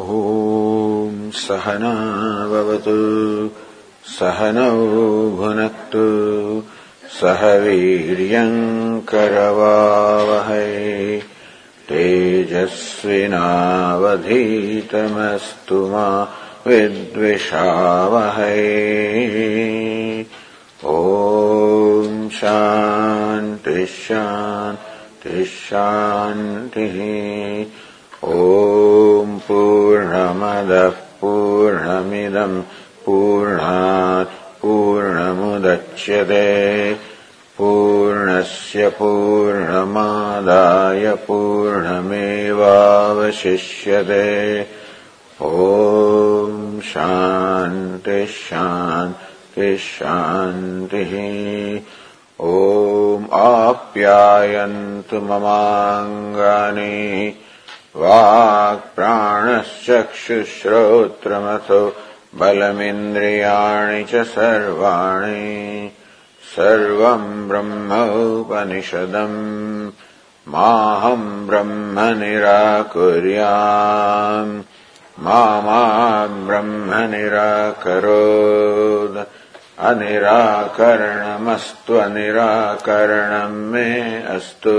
ॐ सहनावतु सहनौ भुनक्तु सह वीर्यङ्करवावहै तेजस्विनावधीतमस्तु मा विद्विषावहै। ॐ शान्तिः शान्तिः ॐ पूर्णमदः पूर्णमिदम् पूर्णात् पूर्णमुदच्यते। पूर्णस्य पूर्णमादाय पूर्णमेवावशिष्यते। ॐ शान्तिः शान्तिः शान्तिः। ॐ आप्यायन्तु ममाङ्गानि वाक्प्राणश्चक्षुश्रोत्रमथो बलमिन्द्रियाणि च सर्वाणि सर्वम् ब्रह्मोपनिषदम् माहम् ब्रह्म निराकुर्याम् मा ब्रह्म निराकरोत् अनिराकरणमस्तु अनिराकरणम् मे अस्तु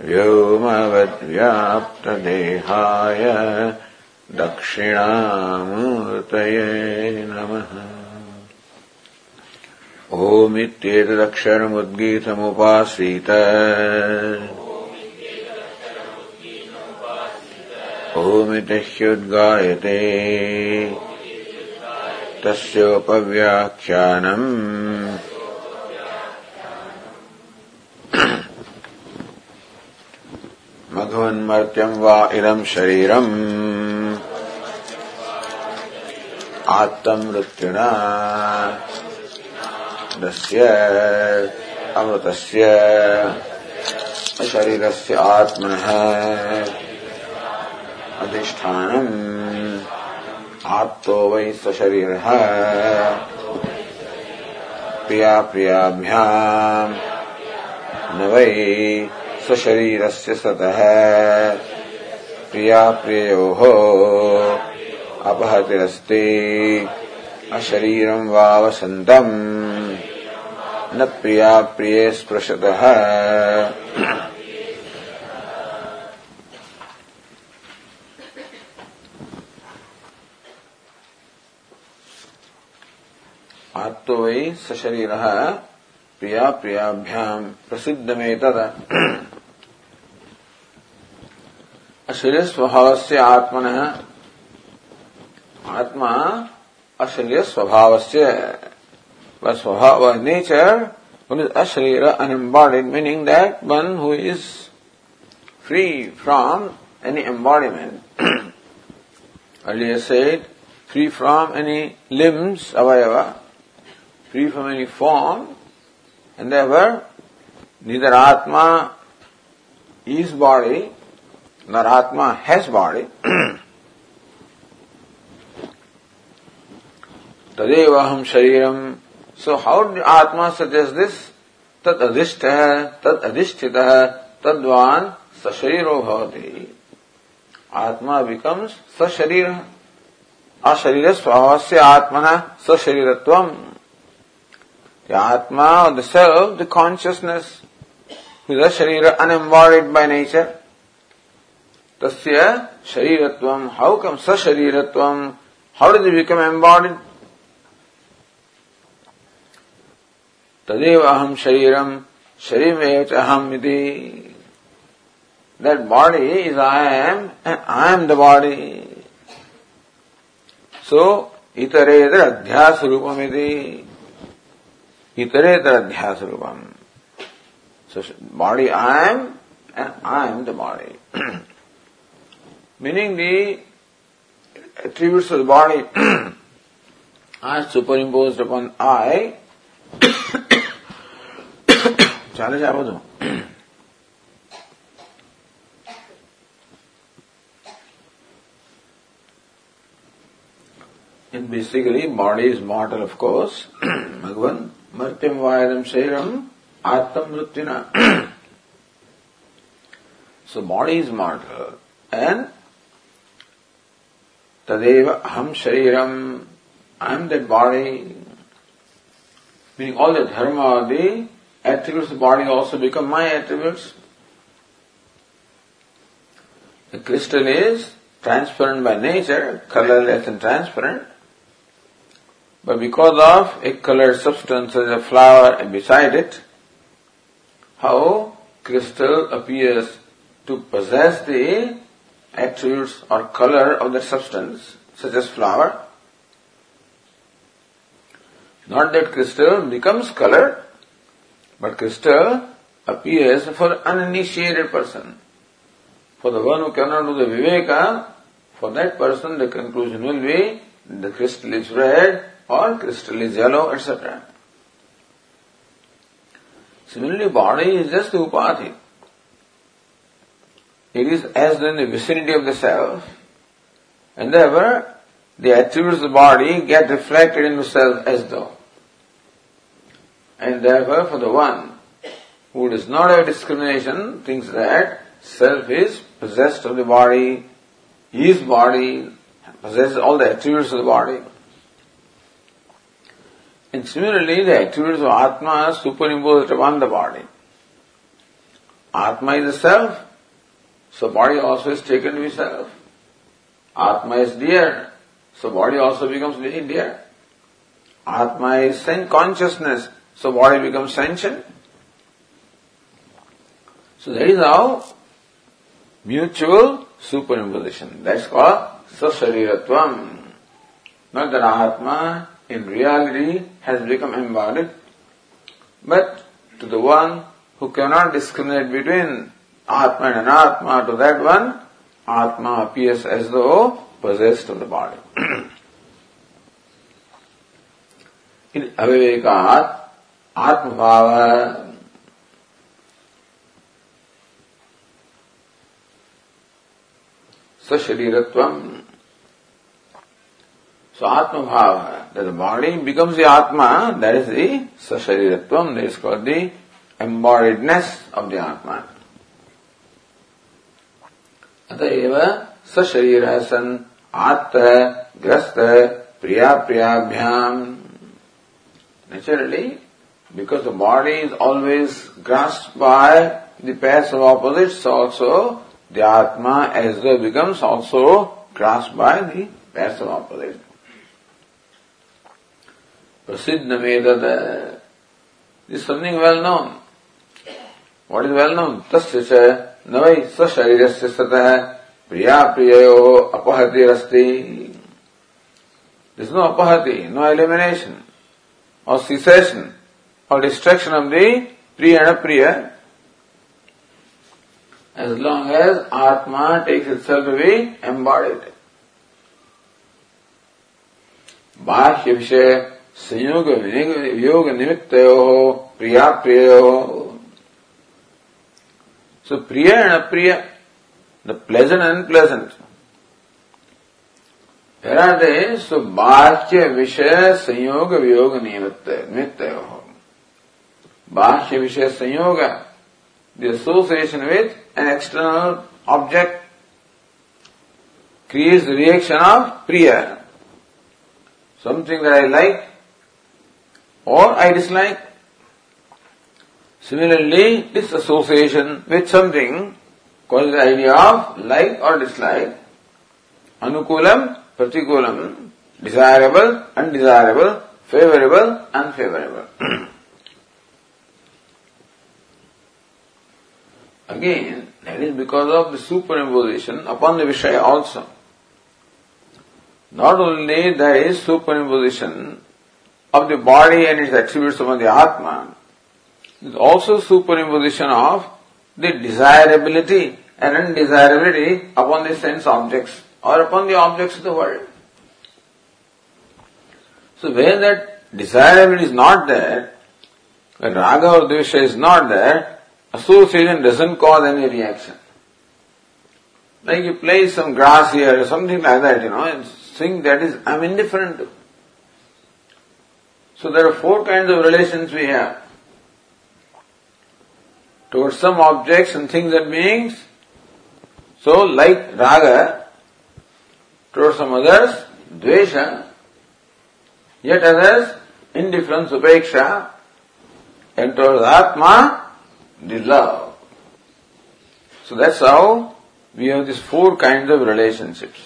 व्योमवद्व्याप्तदेहाय दक्षिणामूर्तये नमः ओमित्येतदक्षरमुद्गीतमुपासीत ओमिति ह्युद्गायते तस्योपव्याख्यानम् मघवन्मर्त्यम् वा इदम् शरीरम्। आत्तमृत्युना दस्य अमृतस्य शरीरस्य आत्मनः। अधिष्ठानम् आप्तो वै सशरीरः प्रियाप्रियाभ्याम् न वै स्वशरीरस्य सतः प्रियाप्रिययोः अपहतिरस्ति। अशरीरम् वा वसन्तम् न प्रियाप्रिये स्पृशतः। आत्तो वै सशरीर प्रिया प्रियाभ्याम प्रसिद्धमेतद अशरीय स्वभाव से आत्मन। आत्मा अशरीय स्वभाव से स्वभाव nature one is अशरीर? Unembodied meaning that one who is free from any embodiment earlier said free from any limbs अवयव free from any form and ever neither Atma is body nor Atma has body. Tadevaham shariram. So how did Atma suggest this? Tad adhishtha, tad adhishthita, tadvan sashariro bhavati. Atma becomes sasharira. Asharira svavasya atmana sashariratvam. The Atma or the self, the consciousness, who is a Sharira unembodied by nature. Tasya Shariratvam. How come sa Shariratvam? How does it become embodied? Tadev aham shariram, sharimev aham iti. That body is I am, and I am the body. So, iteretra adhyas rupam iti. Iteretra adhyas rupam. So, body I am, and I am the body. Meaning the attributes of the body are superimposed upon I. ચાલે છે આ બધું And basically, body is mortal, of course. Bhagavan, martyam vayadam shairam attam mrityuna. so body is mortal. And tadeva aham shariram, I am that body. Meaning all the dharma, the attributes of the body also become my attributes. The crystal is transparent by nature, colorless and transparent. But because of a colored substance as a flower beside it, how crystal appears to possess the attributes or color of the substance, such as flower. Not that crystal becomes color, but crystal appears for uninitiated person. For the one who cannot do the viveka, for that person the conclusion will be the crystal is red or crystal is yellow, etc. Similarly, body is just the. It is as in the vicinity of the self, and therefore the attributes of the body get reflected in the self as though. And therefore, for the one who does not have discrimination, thinks that self is possessed of the body, his body, possesses all the attributes of the body. And similarly, the attributes of Atma are superimposed upon the body. Atma is the self, so body also is taken to be self. Atma is dear, so body also becomes very dear. Atma is sense consciousness, so body becomes sentient. So that is how mutual superimposition. That's called sasariratvam. Not that Atma in reality has become embodied, but to the one who cannot discriminate between Atma and Anatma to that one, Atma appears as though possessed of the body. इन अविवेकात आत्मभाव सशरीरत्व so आत्मभाव the body becomes the Atma that is the सशरीरत्व that is called the embodiedness of the Atma अतएव सशरीर सन आत्म ग्रस्त प्रिया प्रियाभ्याम naturally because the body is always grasped by the pairs of opposites also the atma as though becomes also grasped by the pairs of opposites प्रसिद्ध वेदद is something well known. What is well known? तस्य च न वही स से सतह प्रिया प्रिय अपहृति रस्ती नो अपहृति नो एलिमिनेशन और सीसेशन और डिस्ट्रेक्शन ऑफ़ दी प्रिय एंड अप्रिय as long as Atma takes itself be embodied बाह्य विषय संयोग योग निमित्त हो प्रिया प्रिय हो So Priya and Apriya, the pleasant and unpleasant. Where are they? So Bhashya Vishaya Sanyoga Vyoga Nimitya Bhashya Vishaya Sanyoga, the association with an external object creates the reaction of Priya. Something that I like or I dislike Similarly, this association with something called the idea of like or dislike, anukulam, pratikulam, desirable, undesirable, favorable, unfavorable. Again, that is because of the superimposition upon the Vishaya also. Not only there is superimposition of the body and its attributes upon the Atman, is also superimposition of the desirability and undesirability upon the sense objects or upon the objects of the world. So where that desirability is not there, when raga or dvesha is not there, association doesn't cause any reaction. Like you place some grass here or something like that, you know, and think that is, I'm indifferent to. So there are four kinds of relations we have. Towards some objects and things and beings. So like raga, towards some others, dvesha, yet others, indifference, upeksha, and towards Atma, the love. So that's how we have these four kinds of relationships.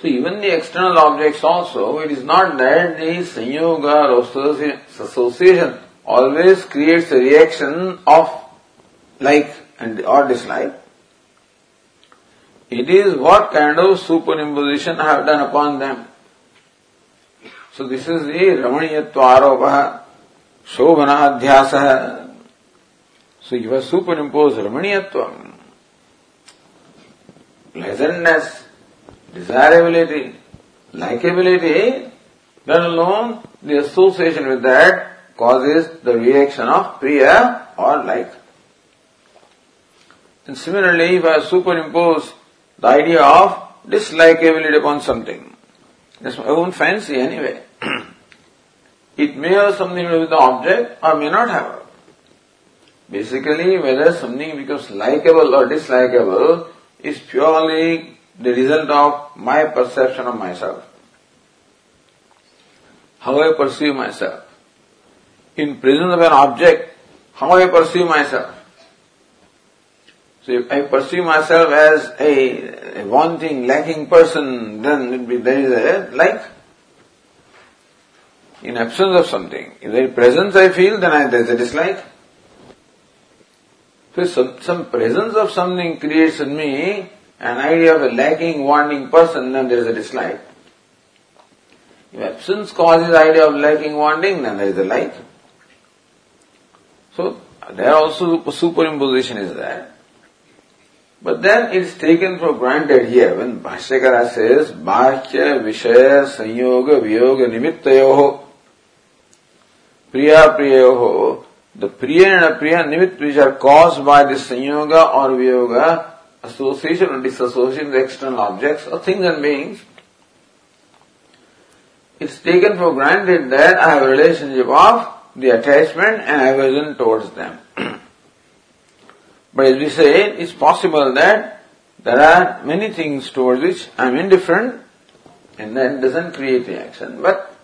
So even the external objects also, it is not that the sanyoga or association always creates a reaction of like and or dislike. It is what kind of superimposition I have done upon them. So this is the Ramaniyatva Aropa, Shobhanadhyasa. So you have superimposed Ramaniyatvam, pleasantness, desirability, likability, then alone the association with that causes the reaction of priya or like. And similarly, if I superimpose the idea of dislikability upon something, that's my own fancy anyway. it may have something to do with the object or may not have. Basically, whether something becomes likable or dislikable is purely the result of my perception of myself. How I perceive myself. In presence of an object, how I perceive myself. So if I perceive myself as a, a wanting, lacking person, then be, there is a like. In absence of something, if there is presence I feel, then I, there is a dislike. So some, some presence of something creates in me an idea of a lacking, wanting person, then there is a dislike. If absence causes idea of lacking, wanting, then there is a like. So there also superimposition is there. But then it is taken for granted here when Bhashyakara says Bhashya Vishaya Sanyoga Viyoga Nimittayoho. Priya Priyayoho. The Priya and Apriya Nimitt which are caused by the Sanyoga or Viyoga association or disassociation with external objects or things and beings, it's taken for granted that I have a relationship of the attachment and aversion towards them. but as we say, it's possible that there are many things towards which I am indifferent and that doesn't create reaction. But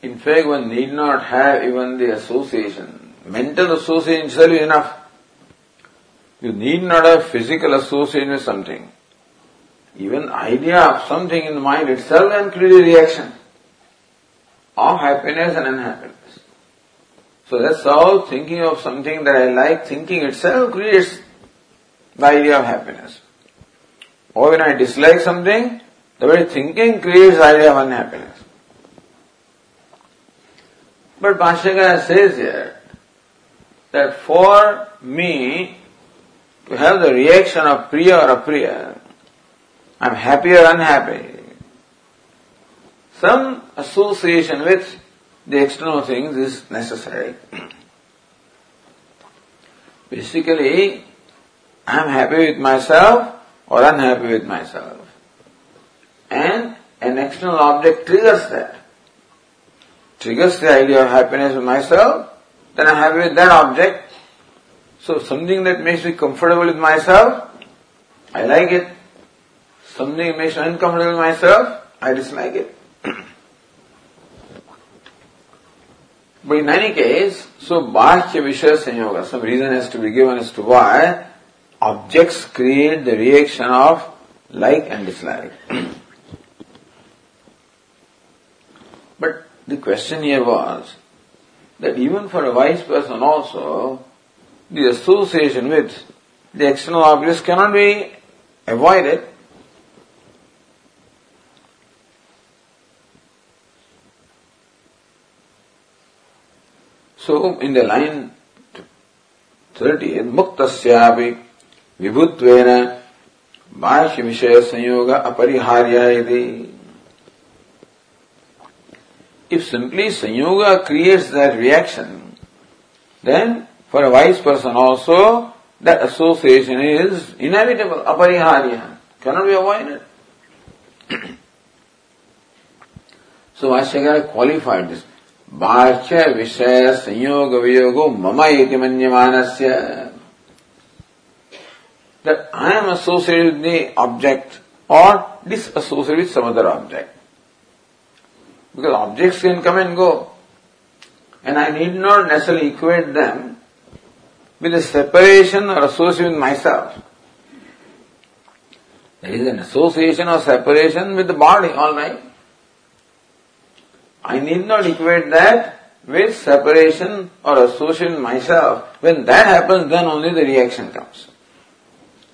in fact, one need not have even the association. Mental association itself is enough. You need not have physical association with something. Even idea of something in the mind itself can create a reaction of happiness and unhappiness. So that's how thinking of something that I like, thinking itself creates the idea of happiness. Or when I dislike something, the very thinking creates the idea of unhappiness. But Bhashyakara says here that for me, to have the reaction of Priya or Apriya, I'm happy or unhappy. Some association with the external things is necessary. Basically, I'm happy with myself or unhappy with myself. And an external object triggers that. Triggers the idea of happiness with myself, then I'm happy with that object, so something that makes me comfortable with myself, I like it. Something that makes me uncomfortable with myself, I dislike it. But in any case, so Bhashya Vishaya Sanyoga, some reason has to be given as to why objects create the reaction of like and dislike. but the question here was, that even for a wise person also, the association with the external objects cannot be avoided. So in the line 30, मुक्तस्यापि विभुत्वेन बाह्य विषय संयोग अपरिहार्य इति If simply sanyoga creates that reaction, then for a wise person also that association is inevitable, apariharya, cannot be avoided. so Bhashyakara qualified this बाह्य विषय संयोग वियोगो मम इति मन्यमानस्य that I am associated with the object or disassociated with some other object. Because objects can come and go. And I need not necessarily equate them with a separation or association with myself. There is an association or separation with the body, alright. I need not equate that with separation or association myself. When that happens, then only the reaction comes.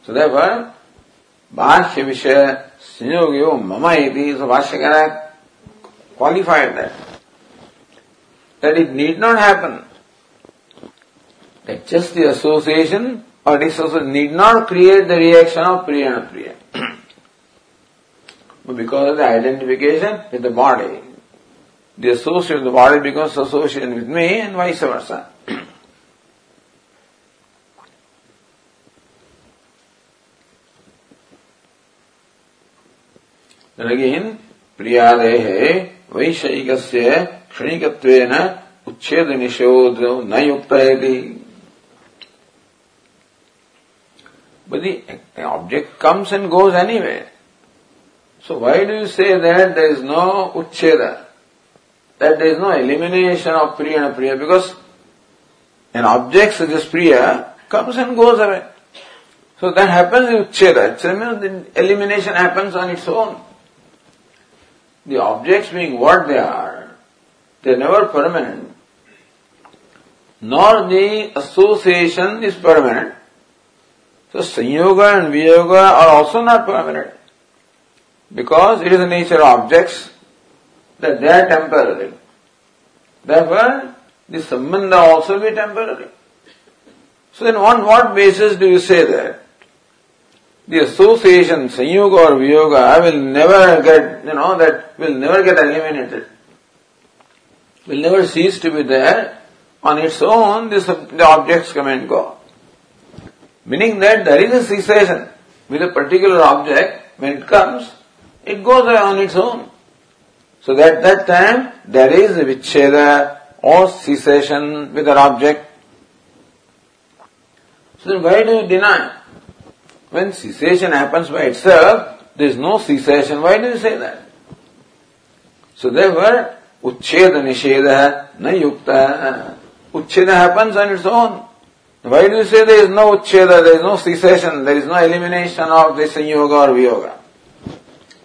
So therefore, Bhashya Vishaya Sanyogiyo Mama iti, so Bhashyakara qualified that. That it need not happen. That just the association or dissociation need not create the reaction of Priya and Priya. because of the identification with the body, the association with the body becomes associated with me and vice versa. then again, प्रियादेः वैषयिकस्य क्षणिकत्वेन उच्छेद निषेध न युक्त But the object comes and goes anyway. So why do you say that there is no uchcheda? That there is no elimination of priya and priya? Because an object such as priya comes and goes away. So that happens in uchcheda. It means the elimination happens on its own. The objects being what they are, they are never permanent. Nor the association is permanent. So Sanyoga and Viyoga are also not permanent. Because it is the nature of objects that they are temporary. Therefore, the Sambandha also be temporary. So then on what basis do you say that? The association, Sanyoga or Viyoga will never get, you know, that will never get eliminated. Will never cease to be there. On its own, this, the objects come and go. Meaning that there is a cessation with a particular object, when it comes, it goes on its own. So that that time there is a vicheda or cessation with an object. So then why do you deny? When cessation happens by itself, there is no cessation. Why do you say that? So therefore, uchcheda nisheda na yukta. Uchcheda happens on its own. Why do you say there is no uchcheda, there is no cessation, there is no elimination of this yoga or viyoga?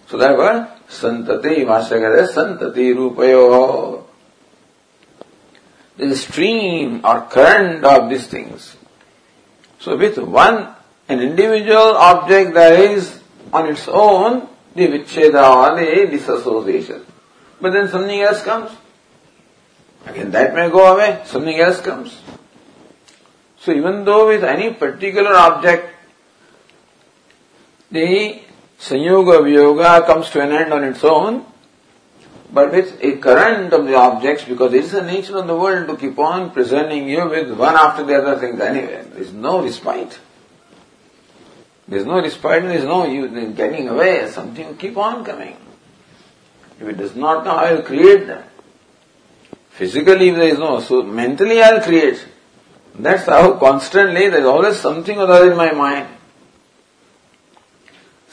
So therefore, santati, Bhashyakara santati rupayo. A stream or current of these things. So with one, an individual object there is on its own the vicheda or the disassociation. But then something else comes. Again that may go away, something else comes. So even though with any particular object, the Sanyoga Viyoga comes to an end on its own, but with a current of the objects, because it is the nature of the world to keep on presenting you with one after the other things anyway. There is no respite. There is no respite, there is no you getting away, something keep on coming. If it does not come, I will create them. Physically, there is no, so mentally I will create. That's how constantly there's always something or other in my mind.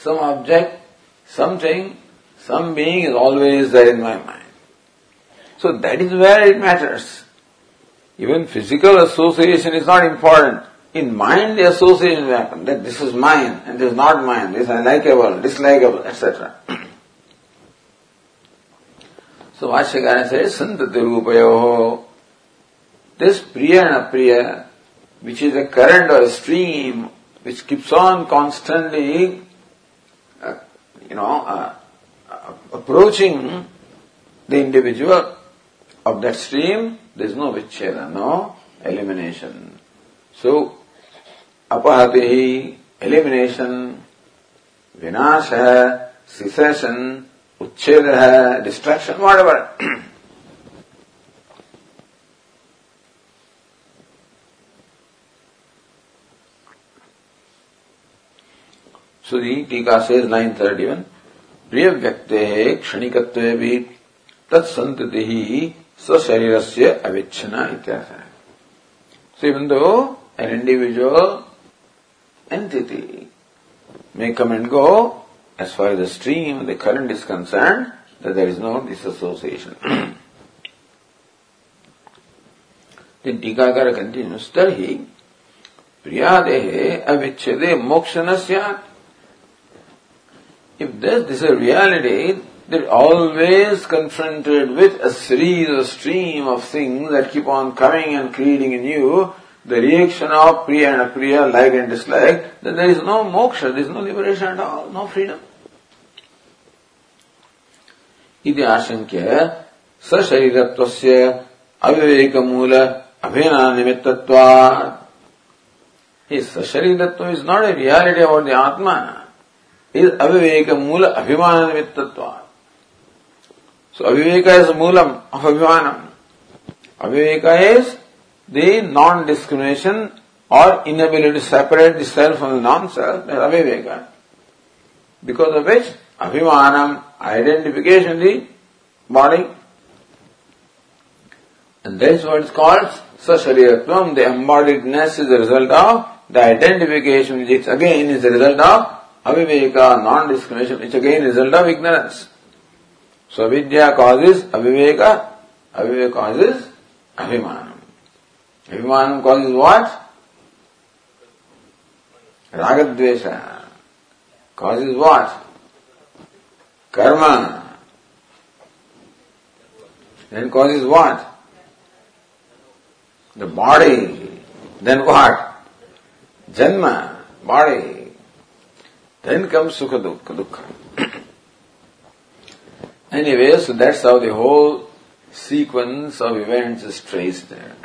Some object, something, some being is always there in my mind. So that is where it matters. Even physical association is not important. In mind the association will happen that this is mine and this is not mine, this is likable, dislikable, etc. so Bhashyakara says, Santati Rupayoho this Priya and Apriya, which is a current or a stream which keeps on constantly, you know, uh, uh, approaching the individual of that stream, there is no vicheda, no elimination. So, apahati, elimination, vinasha, cessation, uchcheda, destruction, whatever. सुधी टीका से nine thirty one प्रिय व्यक्त क्षणिक ही सशरीर से अविच्छिन्न इतिहास है श्रीबंधु an individual entity make come and go as far the stream the current is concern there is no this association तीन टीकाकार कंटिन्यूस तरी प्रियादे अविच्छेदे मोक्ष न सियात If this, this is a reality, they're always confronted with a series, a stream of things that keep on coming and creating in you the reaction of Priya and Apriya, like and dislike, then there is no moksha, there is no liberation at all, no freedom. इति आशंक्य सशरीरत्वस्य अविवेकमूल अभिनानिमित्तत्वात् His sasharidatva is not a reality about the Atma. is aviveka mula abhimana nimittattva. So aviveka is the moolam of abhimanam. Aviveka is the non-discrimination or inability to separate the self from the non-self, that. Because of which abhimanam, identification the body. And that is what is called sashariratvam. The embodiedness is the result of the identification which again is the result of aviveka, non-discrimination, which again result of ignorance. So avidya causes aviveka, aviveka causes abhimanam. Abhimanam causes what? Ragadvesha. Causes what? Karma. Then causes what? The body. Then what? Janma. Body. Then comes Sukha Dukkha. dukkha. anyway, so that's how the whole sequence of events is traced there.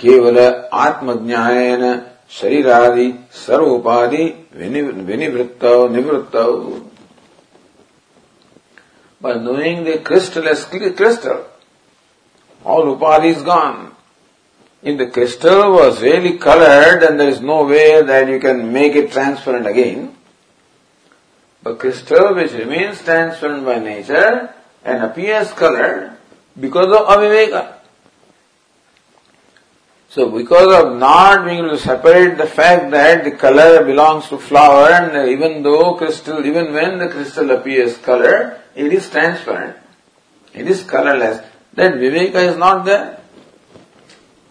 केवल आत्मज्ञान शरीरादि सर्व उपाधि विनिवृत्त निवृत्त knowing the crystal as crystal, all upadhi is gone. If the crystal was really colored, then there is no way that you can make it transparent again. But crystal which remains transparent by nature and appears colored because of aviveka. So because of not being able to separate the fact that the color belongs to flower and even though crystal, even when the crystal appears colored, it is transparent. It is colorless. That viveka is not there.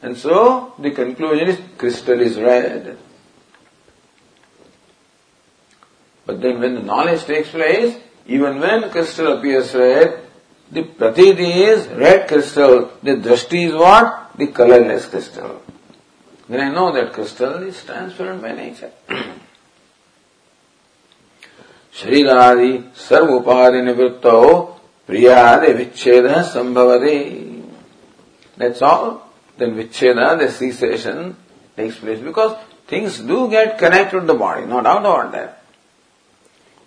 And so the conclusion is crystal is red. But then when the knowledge takes place, even when crystal appears red, the pratiti is red crystal. The drashti is what? The colorless crystal. Then I know that crystal is transparent by nature. शरीरादि सर्व उपाधि निवृत्त प्रियादि विच्छेद संभवते That's all then vicheda, the cessation takes place because things do get connected to the body, no doubt about that.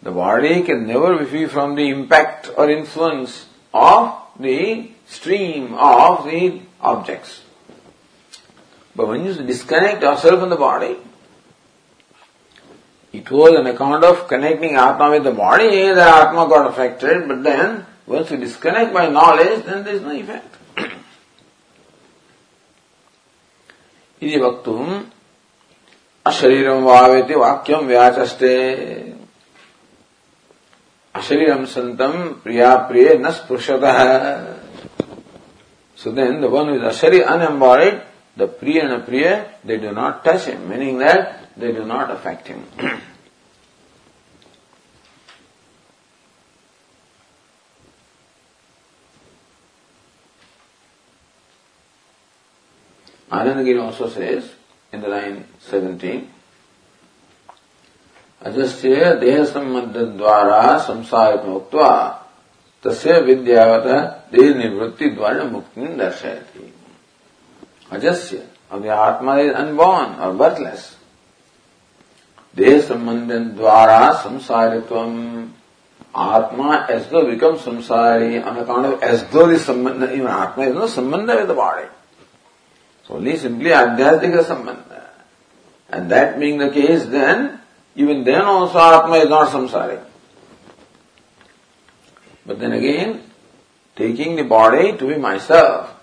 The body can never be free from the impact or influence of the stream of the objects. But when you disconnect yourself from the body, it was an account of connecting Atma with the body, the Atma got affected, but then once you disconnect by knowledge, then there is no effect. इति वक्तुम् अशरीरं वावेति वाक्यं व्याचष्टे अशरीरं सन्तम् प्रिया प्रिय न स्पृशतः So then the one with Ashari unembodied, the Priya and Priya, they do not touch him, meaning that they do not affect him. Anandagiri also says in the line 17, अजस्य देह संबंध द्वारा संसार मुक्त्वा तस्य विद्यावत देह निवृत्ति द्वारा मुक्ति दर्शयति अजस्य of the Atma is unborn or birthless. Deha sambandhan dwara samsaritvam. Atma as though becomes samsari on account of as though the sambandha, even Atma is no sambandha with the body. So only simply adhyastika sambandha. And that being the case then, even then also Atma is not samsari. But then again, taking the body to be myself.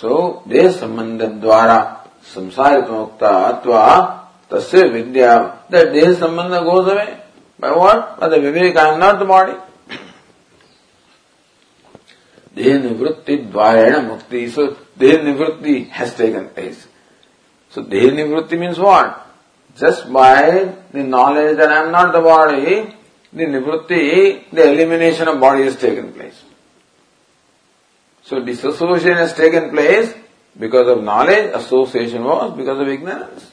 So, देह संबंध द्वारा संसारित मुक्ता अथवा तस्य विद्या that देह संबंध goes away. By what? By the vivek, I am not the body. देह निवृत्ति द्वारेण मुक्ति so देह निवृत्ति has taken place. So देह निवृत्ति means what? Just by the knowledge that I am not the body, the nivritti, the elimination of body has taken place. So disassociation has taken place because of knowledge, association was because of ignorance.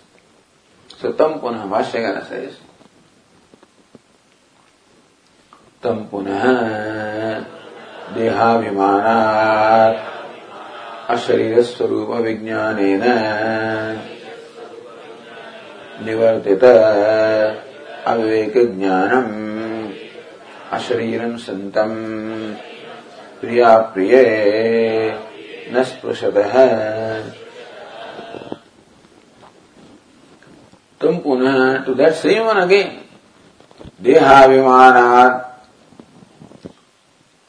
So tam punah Bhashyagana says, tam punah देहाभिमानात् अशरीरस्वरूपविज्ञानेन निवर्तित। अविवेकज्ञानम् अशरीरम् सन्तम्। प्रियाप्रिये न स्पृशतः। तम् पुनः to that सेम्वन कि देहाभिमानात्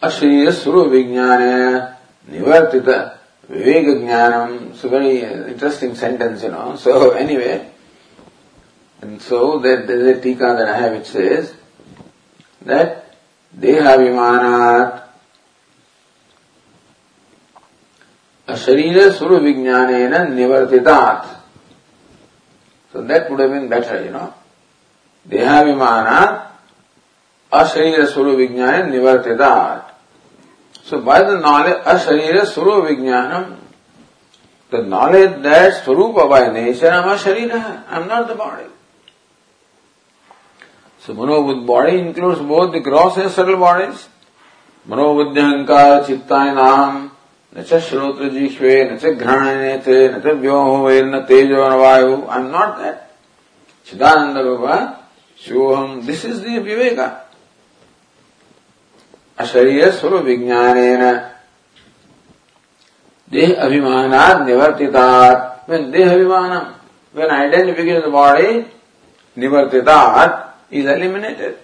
अशरीरस्वरूपविज्ञानेन निवर्तित। Viveka Jnanam, very uh, interesting sentence, you know. So anyway, and so that there's a tika that I have which says that Dehavimanat Asharira Suru Vijnanena Nivartitat. So that would have been better, you know. Dehavimanat Asharira Suru Vijnanena Nivartitat. So by the knowledge asharira suru vijnanam, the knowledge that swarupa by nature I am a I am not the body. So manobud body includes both the gross and subtle bodies. Manobuddhankar chittainam न च श्रोत्र जिह्वे न च घ्राणे थे न च व्योम तेजो न वायु आई एम नॉट दैट चिदानंद बाबा शिवोहम दिस इज़ दी विवेक अशरीर स्वरूप विज्ञान देह अभिमानात निवर्तितात when देह अभिमानम when identification of the body nivartitat is eliminated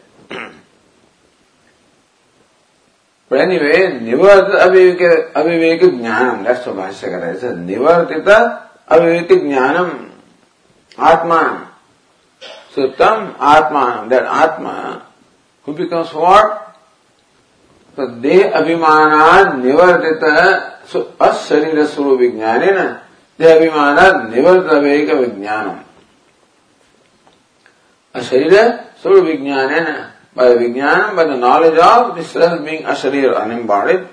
But anyway, nivartita aviveka, aviveka jnanam, that's what Bhashyakara says. Nivartita aviveka jnanam, atmanam. So tam atmanam, that atma, who becomes what? तो देह अभिमान निवर्तित अशरीर स्वरूप विज्ञान है ना देह अभिमान निवर्त वेग विज्ञान अशरीर स्वरूप विज्ञान है ना बाय विज्ञान by the knowledge of this being अशरीर unembodied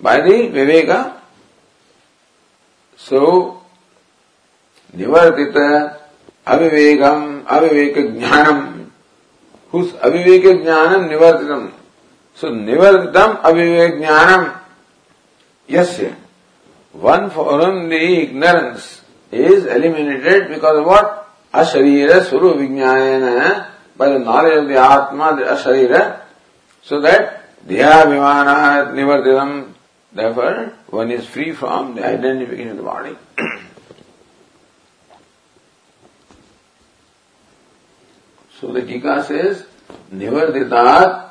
by the विवेक सो निवर्तित अविवेकम अविवेक ज्ञानम अविवेक ज्ञान निवर्तितम सो निवर्तम अविवेक ज्ञानम यस्य one for whom the ignorance is eliminated because what अशरीर स्वरूप विज्ञान by the knowledge of the Atma the अशरीर so that ध्याभिमान निवर्तित therefore, one is free from the identification of the body. So the gika says निवर्तितात्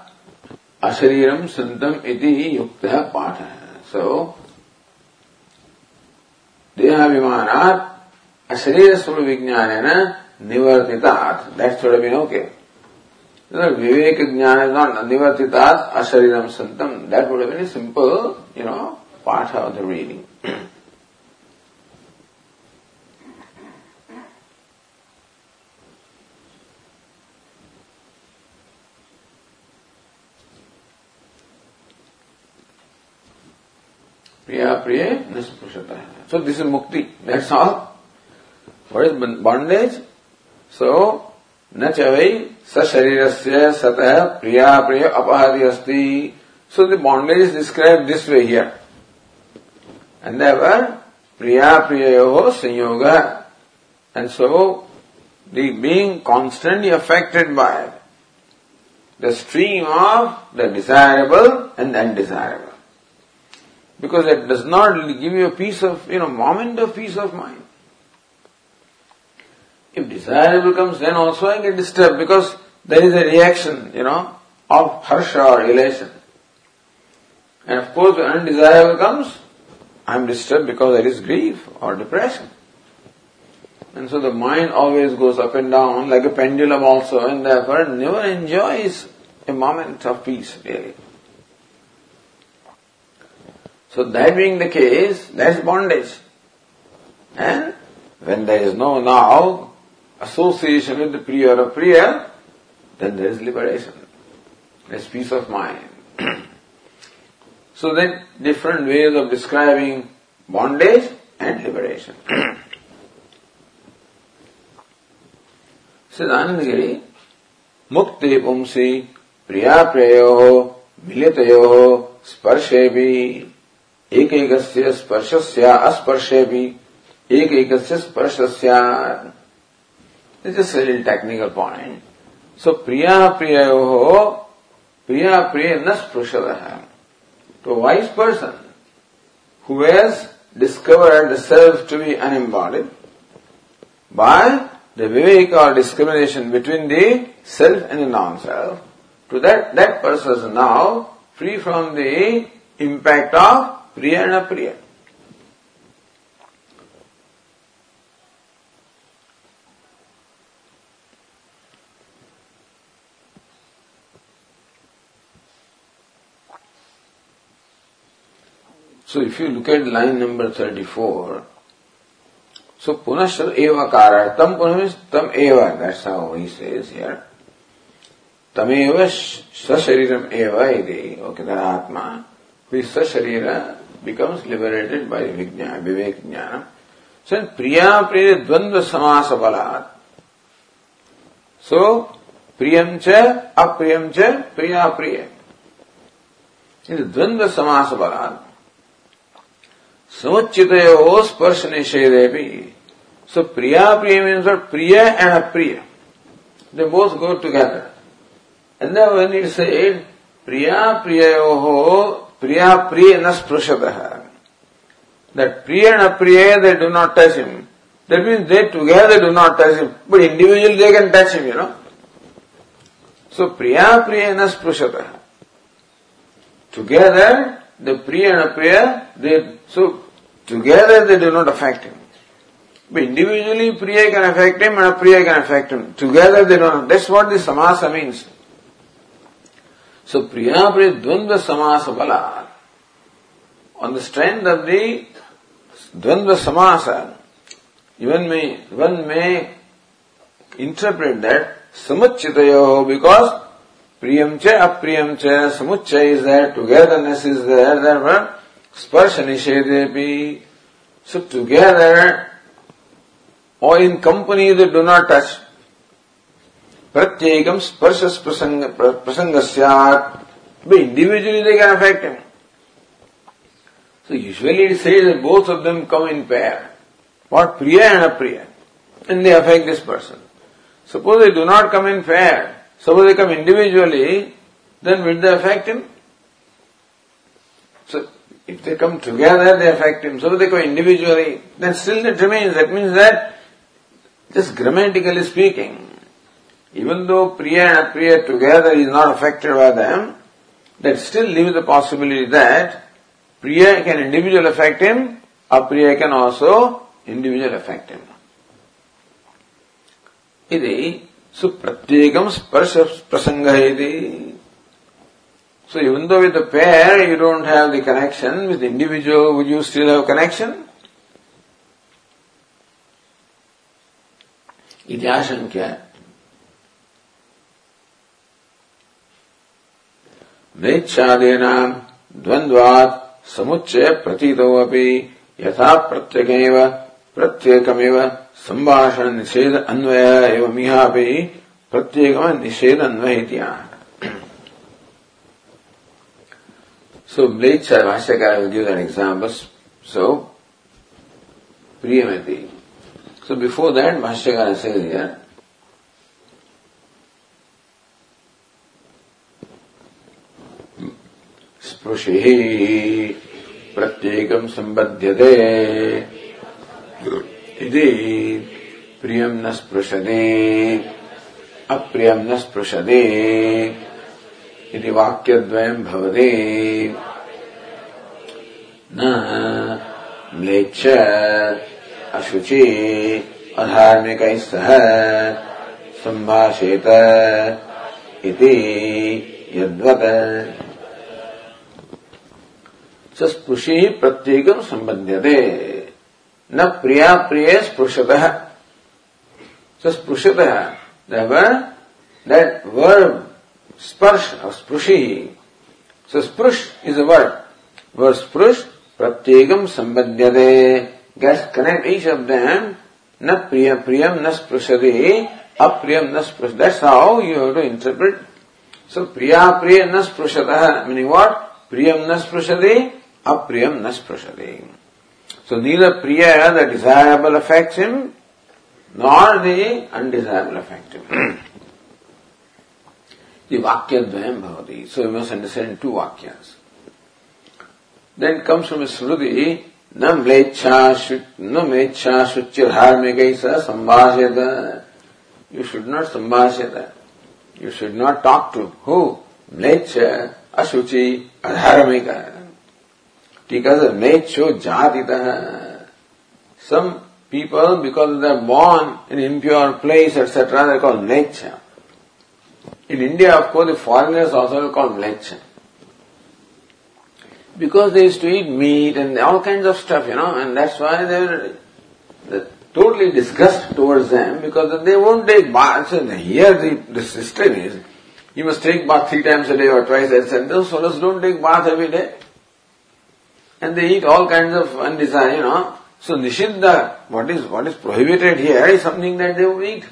Ashariram Santam iti yukta patha. So, Dehavimanat Asharira Suru Vijnanena Nivartitat. That should have been okay. Vivek Jnana is not Nivartitat Ashariram Santam. That would have been a simple, you know, part of the reading. Priya Priya Nisprushata. So this is mukti. That's all. What is bondage? So, न च वै सशरीरस्य सतः प्रिया प्रिय अपहति अस्ति So the bondage is described this way here. And therefore, priya priyayoho sanyoga. And so, the being constantly affected by the stream of the desirable and the undesirable. Because it does not give you a piece of, you know, moment of peace of mind. If desirable comes, then also I get disturbed because there is a reaction, you know, of harsha or elation. And of course, when undesirable comes, I am disturbed because there is grief or depression. And so the mind always goes up and down like a pendulum also, and therefore never enjoys a moment of peace, really. So that being the case, that's bondage. And when there is no now association with the Priya or Priya, then there is liberation. There's peace of mind. so then different ways of describing bondage and liberation. Mukti Pumsi Priya Prayo Militayo Sparshe भी एक एक स्पर्श से अस्पर्श भी एक एक स्पर्श technical point so प्रिया प्रिय हो प्रिया प्रिय न स्पृशद है तो wise person who's discovered self to be unembodied by the विवेक और discrimination between the self and the non self to that that person now free from the impact of you look at line number 34, so punashar eva kara, tam punah means tam eva, that's how he says here. Tameva sashariram eva ide, okay, the atma, which sasharira becomes liberated by vijnana, vivek jnana. So priya priya dvandva samasa balat. So, priyam cha, apriyam cha, priya priya. Dvandva samasa balat. Samuchitayo spursh nishedepi. So priya priya means what? Priya and apriya. They both go together. And then when it said priya priya priya nasprushadaha. That priya and apriya they do not touch him. That means they together do not touch him. But individually they can touch him, you know. So priya priya nasprushadaha. Together the priya and apriya, they, so together they do not affect him. But individually priya can affect him and apriya can affect him. Together they don't. That's what the samasa means. So priya priya dvandva samasa bala. On the strength of the dvandva samasa, even may, one may interpret that samuchitayo because Priyam cha, apriyam cha, samuchya is there, togetherness is there, therefore, sparsha nishedepi. So together, or in company they do not touch. Pratyekam sparshas prasangasyat. But individually they can affect him. So usually it says that both of them come in pair. What? Priya and apriya. And they affect this person. Suppose they do not come in pair, Suppose they come individually, then will they affect him? So, if they come together, they affect him. Suppose they come individually, then still it remains. That means that, just grammatically speaking, even though Priya and Apriya together is not affected by them, that still leaves the possibility that Priya can individually affect him, Apriya can also individually affect him. ఇది So pratyekam sparsha prasanga So even though with the pair you don't have the connection, with the individual would you still have connection? इति आशंक्य नैच्छादीनाम् द्वन्द्वात् समुच्चय प्रतीतौ अपि यथा प्रत्यगेव, प्रत्येकमिव सम्भाषण निषेध अन्वय एव मिहापि निषेध अन्वय सो ब्लेच्छ भाष्यकार सो प्रियमति सो बिफोर दैट भाष्यकार सेज स्पृशिः प्रत्येकम् सम्बध्यते। इति प्रियम् न स्पृशते अप्रियम् न स्पृशते इति वाक्यद्वयम् न म्लेच्छ अशुचि अधार्मिकैः सह सम्भाषेत इति यद्वत्। स्पृशि प्रत्येकम् सम्बध्यते न प्रिया प्रिय स्पृशतः स स्पृशतः that verb Sparsh or sprushi. So sprush is a word. Word sprush, pratyegam sambadhyade. Gets connect each of them. Na priya priyam na sprushade. Apriyam na sprush. That's how you have to interpret. So priya priya na sprushadaha. Meaning what? Priyam na sprushade. Apriyam na sprushade. So neither priya, the desirable affects him, nor the undesirable affect him. The Vakyadvayam Bhavati. So you must understand two Vakyas. Then comes from a Sruti, न मेच्छा शुचिर्धार्मिक संभाषित You should not संभाषित You should not talk to who? Mlecha, Ashuchi, Adharmika. Because of Mlecho Jatita. Some people, because they are born in impure place, etc., they called Mlecha. In India, of course, the foreigners also call mleccha. Because they used to eat meat and all kinds of stuff, you know, and that's why they were totally disgust towards them because they won't take baths. And here the, the system is, you must take bath three times a day or twice day. Those fellows don't take bath every day. And they eat all kinds of undesired, you know. So Nishiddha, what is, what is prohibited here is something that they will eat.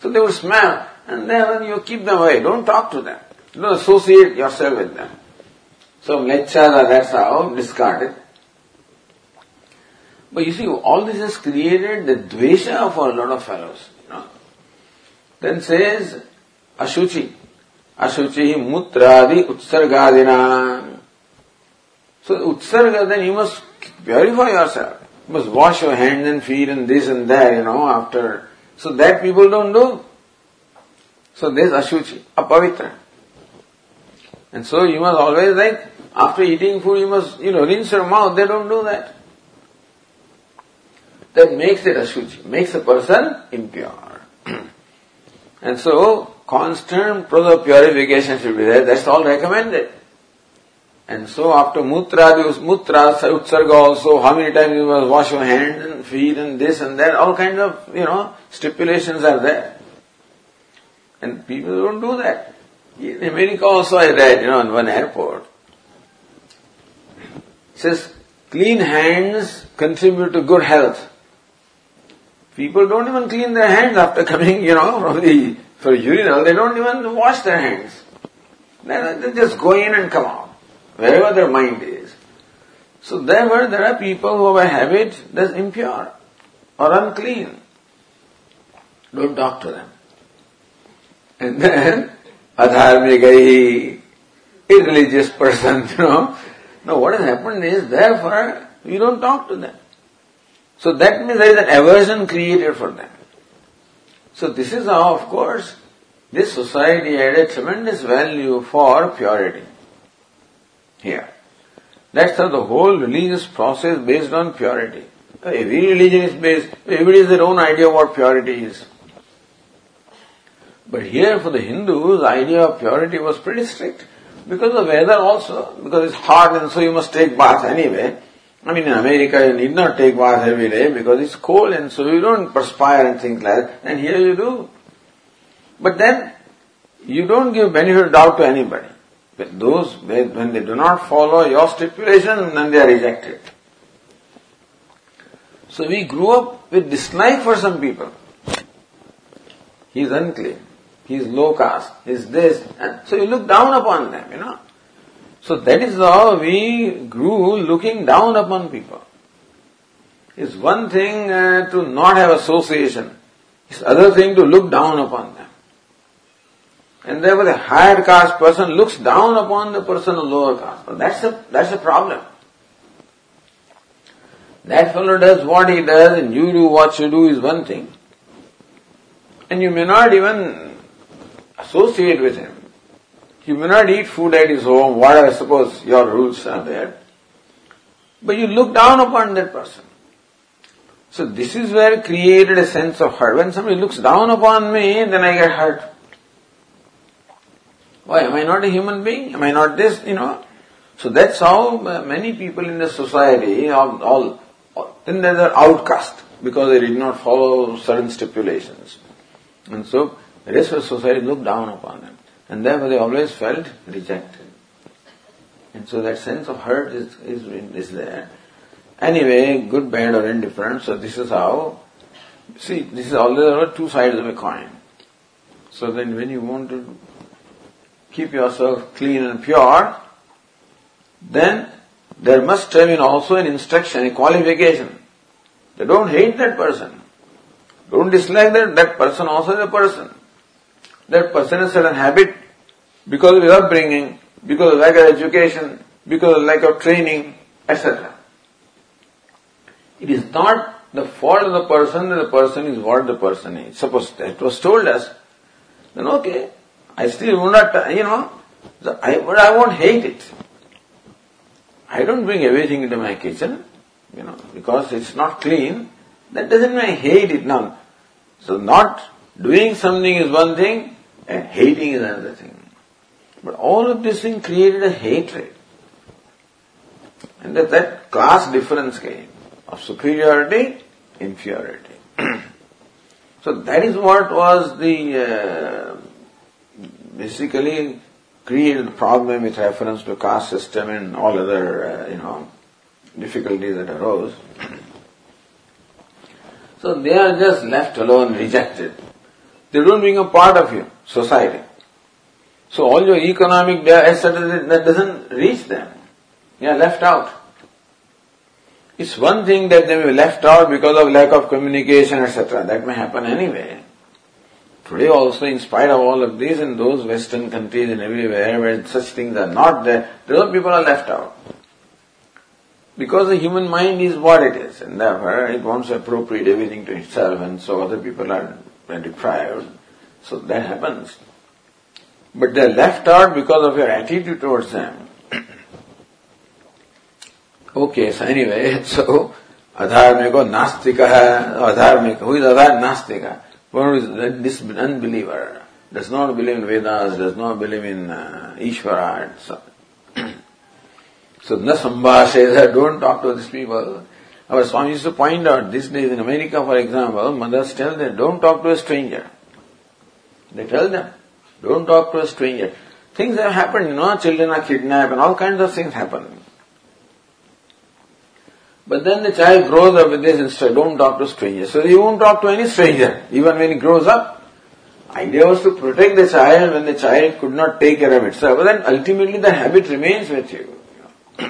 So they will smell. And then you keep them away. Don't talk to them. Don't associate yourself with them. So mlechara, that's how discarded. But you see, all this has created the dvesha for a lot of fellows. You know. Then says ashuchi. Ashuchi mutradi utsargadina. So utsarga, then you must purify yourself. You must wash your hands and feet and this and that, you know, after. So that people don't do. So this ashuchi, apavitra. And so you must always like, after eating food you must, you know, rinse your mouth. They don't do that. That makes it ashuchi, makes a person impure. and so, constant purification should be there. That's all recommended. And so after mutra, mutra, utsarga also, how many times you must wash your hands and feet and this and that, all kinds of, you know, stipulations are there. And people don't do that. In America also I read, you know, in one airport. Says, clean hands contribute to good health. People don't even clean their hands after coming, you know, from the, for urinal. They don't even wash their hands. They just go in and come out, wherever their mind is. So therefore, there are people who have a habit that's impure or unclean. Don't talk to them. And then, adharmikai, irreligious person, you know. Now what has happened is, therefore, you don't talk to them. So that means there is an aversion created for them. So this is how, of course, this society had a tremendous value for purity. Here. That's how the whole religious process based on purity. Every religion is based, everybody has their own idea of what purity is. But here for the Hindus, the idea of purity was pretty strict. Because of weather also, because it's hot and so you must take bath anyway. I mean in America you need not take bath every day because it's cold and so you don't perspire and things like that. And here you do. But then, you don't give benefit of doubt to anybody. When those, when they do not follow your stipulation, then they are rejected. So we grew up with dislike for some people. He is unclean. He is low caste. He is this. And so you look down upon them, you know. So that is how we grew looking down upon people. It's one thing uh, to not have association. It's other thing to look down upon them. And therefore the higher caste person looks down upon the person of lower caste. That's a, that's a problem. That fellow does what he does and you do what you do is one thing. And you may not even associate with him. You may not eat food at his home, whatever, suppose your rules are there. But you look down upon that person. So this is where created a sense of hurt. When somebody looks down upon me, then I get hurt. Why? Am I not a human being? Am I not this? You know? So that's how uh, many people in the society, all, all then they are outcast because they did not follow certain stipulations. And so the rest of society looked down upon them. And therefore they always felt rejected. And so that sense of hurt is, is, is there. Anyway, good, bad or indifferent, so this is how, see, this is are two sides of a coin. So then when you want to keep yourself clean and pure, then there must have been also an instruction, a qualification. They don't hate that person. Don't dislike that, that person also is a person. That person has certain habit because of his upbringing, because of lack of education, because of lack of training, etc. It is not the fault of the person that the person is what the person is. Suppose that was told us, then okay, I still will not, you know, I, but I won't hate it. I don't bring everything into my kitchen, you know, because it's not clean. That doesn't mean I hate it now. So not doing something is one thing, and hating is another thing. But all of this thing created a hatred. And that, that class difference came of superiority, inferiority. so that is what was the uh, basically created the problem with reference to caste system and all other uh, you know difficulties that arose. so they are just left alone, rejected. They don't a part of you, society. So all your economic etc. that doesn't reach them. They are left out. It's one thing that they be left out because of lack of communication, etc. That may happen anyway. Today also, in spite of all of these, in those Western countries and everywhere where such things are not there, those people are left out. Because the human mind is what it is, and therefore it wants to appropriate everything to itself, and so other people are deprived. So that happens. But they're left out because of your attitude towards them. Okay, so anyway, so adharmiko nastika, adharmika, who is adhar nastika? One is this unbeliever, does not believe in Vedas, does not believe in uh, Ishvara. So, so na sambhasheda, don't talk to these people. Our Swami used to point out these days in America, for example, mothers tell them, don't talk to a stranger. They tell them, don't talk to a stranger. Things have happened, you know, children are kidnapped and all kinds of things happen. But then the child grows up with this instead, don't talk to strangers. So he won't talk to any stranger, even when he grows up. Idea was to protect the child when the child could not take care of itself. But then ultimately the habit remains with you.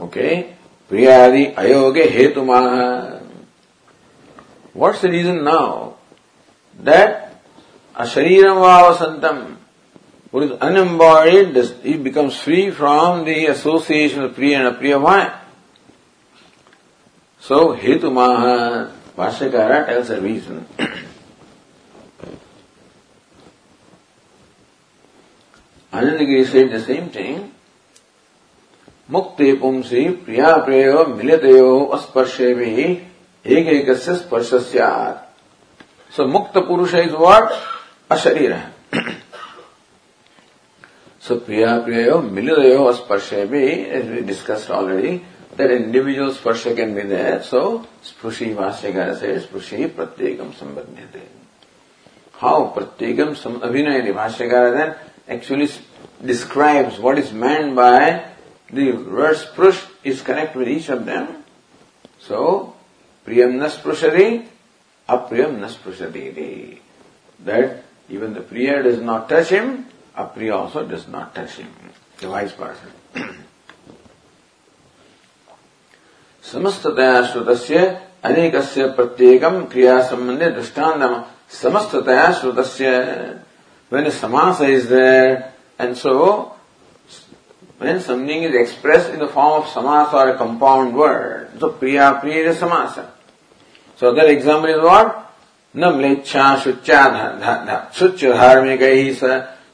okay? Priyadi ayoge hetumaha. What's the reason now? That ashariram vavasantam what is unembodied, he becomes free from the association of Priya and Apriya Maya. So, Hetu Maha, Vashyakara tells a reason. Anandagiri said the same thing. मुक्ते पुंसी प्रिया प्रेयो मिलतयो अस्पर्शे भी एक एक स्पर्श so मुक्त पुरुष is what So Priya Priyayo Milidayo Sparshebi, as we discussed already, that individual sparsha can be there. So Sprushi Vasyagara says Sprushi Pratyekam Sambandhyate. how pratyekam sam abhinaya, the Bhashyakara then actually describes what is meant by the verse prush is connected with each of them. So, priyam na nasprushati, apriyam na nasprushati. That even the priya does not touch him, अप्रिय also does not touch him the wise person समस्ततया श्रुत अनेक प्रत्येक क्रिया संबंधी दृष्टान समस्ततया श्रुत when समास is there and so when something is express in the form of समास और कंपाउंड वर्ड सो प्रिया प्रिय समास so other example is what न मेच्छा शुच्या शुच्य धार्मिक ही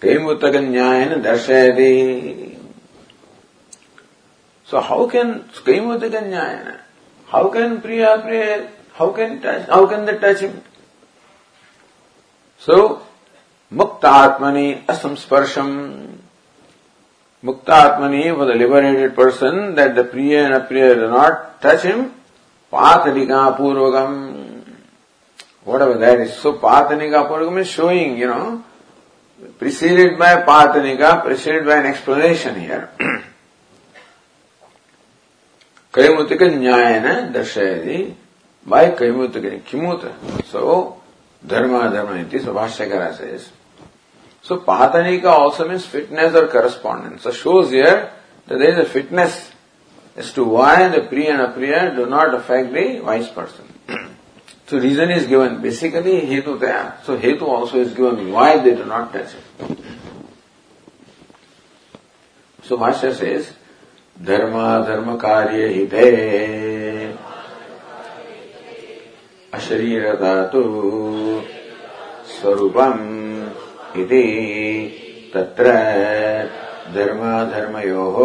Kaimutakanyayana darshayati. So how can Kaimutakanyayana? How can Priya Priya? How can touch? How can they touch him? So Muktatmani asamsparsham. Muktatmani for the liberated person that the Priya and Apriya do not touch him. Patanika purvagam. Whatever that is. So Patanika purvagam is showing, you know, preceded by Patanika, preceded by an explanation here. कैमुतिक न्याय न दर्शयति bye कैमुतिक किमुत सो धर्म धर्म so Bhashyakara says. So Patanika also means fitness or correspondence. So shows here that there is a fitness as to why the Priya and Apriya do not affect the wise person. So reason is given. Basically Hetu there. So Hetu also is given why they do not touch it. So Bhashya says, Dharma Dharma Karya धर्म कार्य हिते अशरीरता तु स्वरूपम् इति तत्र धर्माधर्मयोः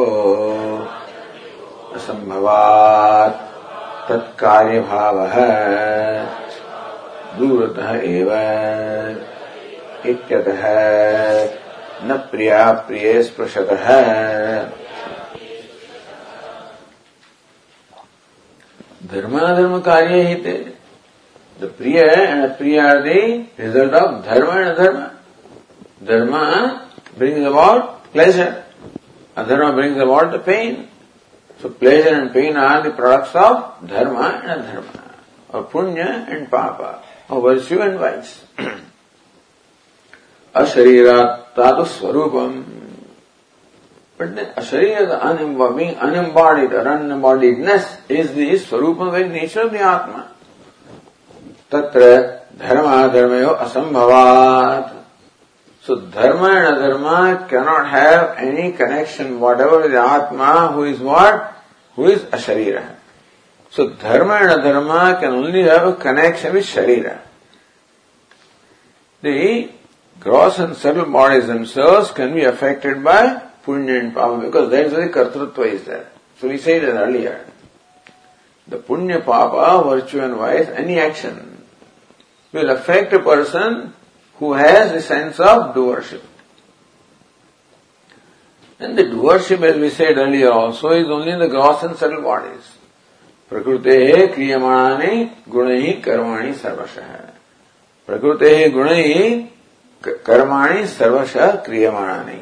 तत्कार्य भाव दूरत एव इत्यतः न प्रिया प्रिय स्पृशतः धर्माधर्म कार्य ही थे द प्रिय एंड प्रिय are the result of dharma and adharma dharma brings about pleasure, adharma brings about the pain. So pleasure and pain are the products of dharma and adharma, or punya and papa, or virtue and vice. Asharira tatu swarupam But the Asharya, the unembodied, being unembodied or unembodiedness is the Swarupa, very nature of the Atma. Dharma dharmayo asambhavat. So dharma and adharma cannot have any connection, whatever the Atma, who is what? Who is Asharira. So dharma and adharma can only have a connection with Sharira. The gross and subtle bodies themselves can be affected by punya and papa because that is why the kartrutva is there. So we said it earlier. The punya papa, virtue and vice, any action will affect a person who has a sense of doership. And the doership, as we said earlier also, is only in the gross and subtle bodies. प्रकृते क्रियमाणानि गुणैः कर्माणि सर्वशः प्रकृते गुणैः कर्माणि सर्वशः क्रियमाणानि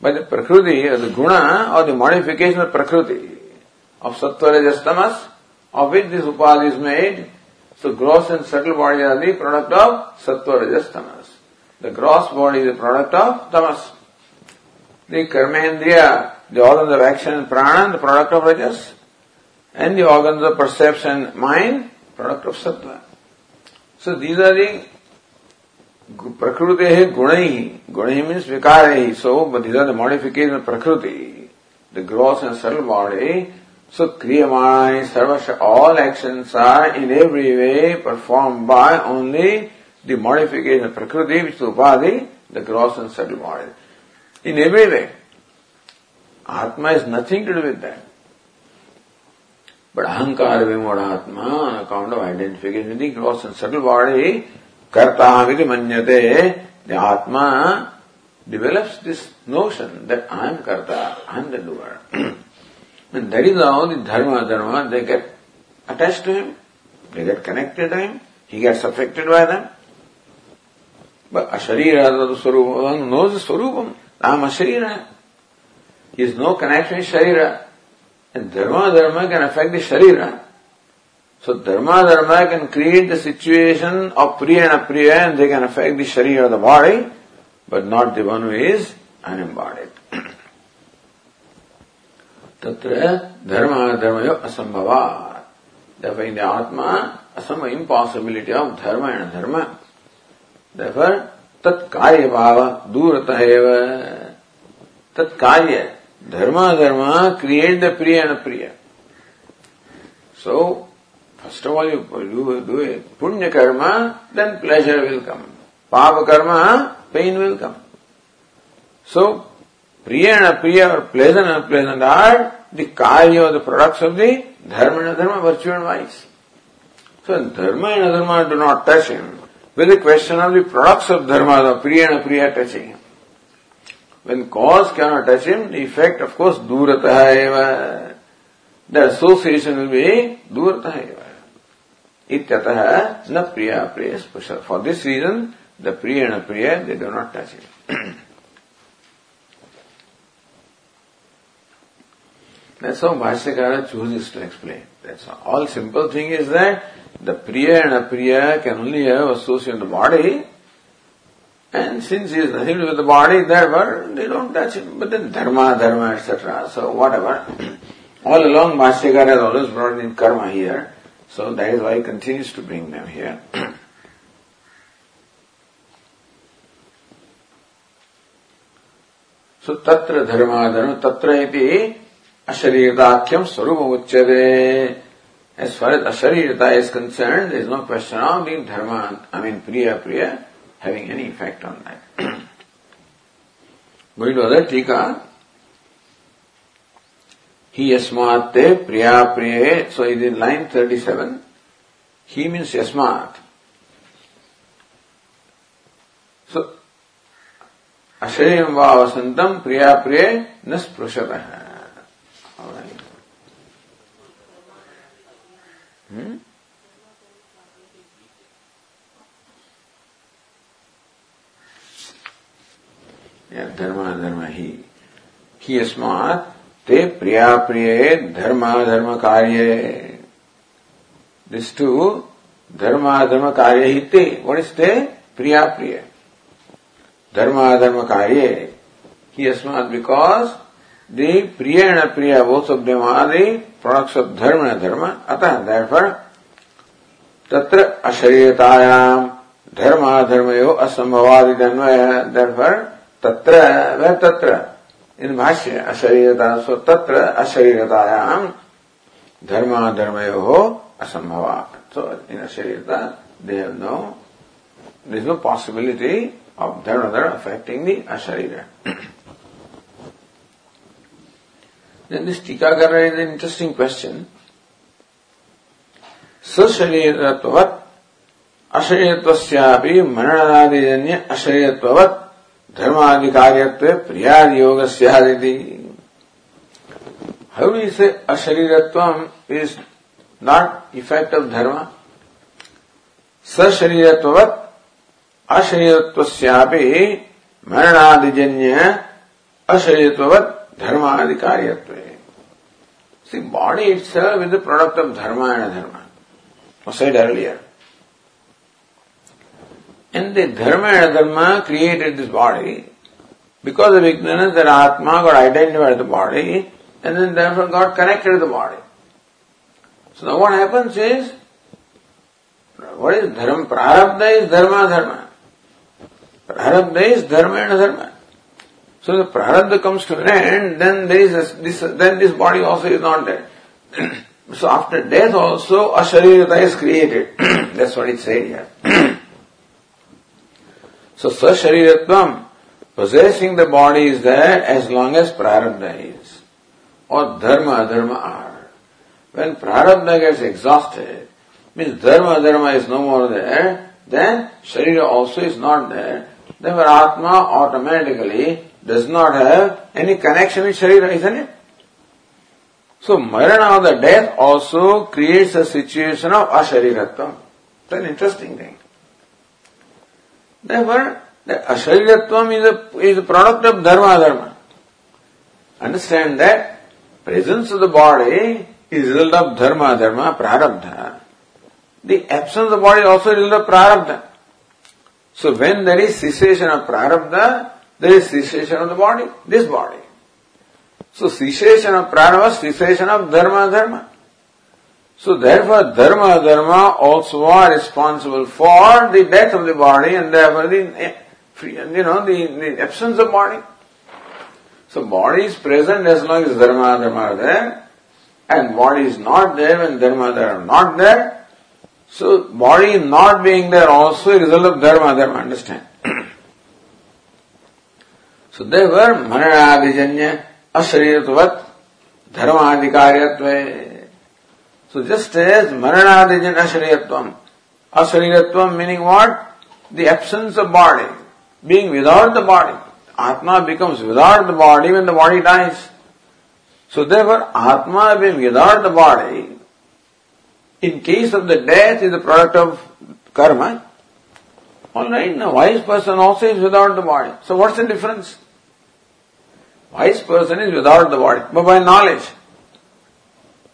by the prakriti or the guna or the modification of prakriti of sattva rajas tamas of which this upadhi is made. So gross and subtle body are the product of sattva rajas tamas. The gross body is the product of tamas. The karmendriya, the organs of action and prana, the product of rajas. And the organs of perception, mind, product of sattva. So these are the प्रकृते गुण ही गुण ही means विकार ही सो are the modification of prakriti the gross and subtle body so kriyamani sarvasha all actions are in every way performed by only the modification of prakriti which is upadhi the gross and subtle body. In every way. Atma has nothing to do with that. But ahankara vimodatma, on account of identification with the gross and subtle body, kartahamiti manyate, the Atma develops this notion that I am karta, I am the doer. And that is how the dharma, dharma, they get attached to him, they get connected to him, he gets affected by them. But Asharira, the Swarupam, one knows the Swarupam. I am Asharira. He has no connection with Sharira. And Dharma Dharma can affect the Sharira. So Dharma Dharma can create the situation of Priya and Apriya and they can affect the Sharira the body, but not the one who is unembodied. Tatra Dharma Dharma Asambhava. Therefore in the Atma, some impossibility of Dharma and Dharma. Therefore, tat karya bhava durata eva. Tat karya. Dharma dharma create the priya and priya. So, first of all you do, do it. Punya karma, then pleasure will come. Papa karma, pain will come. So, priya and priya or pleasant and unpleasant are the karya or the products of the dharma and dharma, virtue and vice. So, dharma and dharma do not touch him. With the question of the products of dharma, the priya and priya touching him. When cause cannot touch him, the effect, of course, durataha eva. The association will be durataha eva. Ityataha na priya priya special. For this reason, the priya and priya, they do not touch him. That's how Bhashyakara chooses to explain. That's all. all simple thing is that the priya and apriya can only have association with the body, and since he has nothing to do with the body, therefore they don't touch him. But then dharma, dharma, etc. So whatever. All along Bhashyakara has always brought in karma here. So that is why he continues to bring them here. so tatra dharma dharma tatra अशरीरदाख्यम स्वरूप उच्चते as far as अशरीरता is concern is no question of being dharma I mean प्रिय प्रिय having any effect on that going to other टीका ही यस्मात् प्रिया प्रिय so is in line thirty seven he means यस्मात् अशरीर वा प्रिया प्रिय न स्पृशत है धर्म अधर्म ही कि अस्मात ते प्रिया प्रिय धर्म अधर्म कार्य दिस टू कार्य ही ते। वट प्रिया प्रिय धर्म कार्य कि अस्मात बिकॉज़ दे प्रिय न प्रिय वो सब दे प्रोडक्ट्स ऑफ़ धर्म न धर्म अतः दैफर तत्र अशरीरतायाम धर्माधर्मयो असंभवादि धन्वय दैफर तत्र वह तत्र। इन भाष्य अशरीरता सो तत्र अशरीरतायाम धर्म धर्म हो असंभव तो in अशरीरता there no possibility of dharma dharma affecting दी अशरीर। जिस टीका कर रहे थे इंटरेस्टिंग क्वेश्चन सशरीरत्वत् अशरीरत्वस्यापि मरणादिजन्य अशरीरत्ववत् धर्माधिकार्यत्व प्रियाद योग सियादिति do say अशरीरत्व is not effect of dharma सशरीरत्ववत् अशरीरत्वस्यापि मरणादिजन्य अशरीरत्ववत् धर्माधिकार्यत्व See, body itself is the product of dharma and adharma. I said earlier. And the dharma and dharma created this body because of ignorance that Atma got identified with the body and then therefore got connected to the body. So now what happens is, what is dharma? Prarabdha is dharma dharma. Prarabdha is dharma and dharma. So the prarabdha comes to an end, then there is a, this, then this body also is not there. so after death also a sharirata is created. That's what it said here. So Sashariratvam, possessing the body is there as long as Prarabdha is. Or Dharma, Adharma are. When Prarabdha gets exhausted, means Dharma, Adharma is no more there, then Sharira also is not there. Therefore Atma automatically does not have any connection with Sharira, isn't it? So Marana, the death also creates a situation of Ashariratvam. It's an interesting thing. Therefore, the is a, is a product of Dharma Dharma. Understand that presence of the body is result of Dharma Dharma Prarabdha. The absence of the body also result of Prarabdha. So when there is cessation of Prarabdha, there is cessation of the body, this body. So cessation of Prarabdha, cessation of Dharma Dharma. So therefore, dharma dharma also are responsible for the death of the body and therefore the, you know, the, the absence of body. So body is present as long as dharma dharma are there, and body is not there when dharma dharma are not there. So body not being there also a result of dharma dharma, understand? so therefore, mananadijanya ashariratavat dharmadikaryatve so just as Maranadijin Ashariyatvam, Ashariyatvam meaning what? The absence of body, being without the body. Atma becomes without the body when the body dies. So therefore, Atma being without the body, in case of the death is the product of karma. Alright, now wise person also is without the body. So what's the difference? Wise person is without the body, but by knowledge.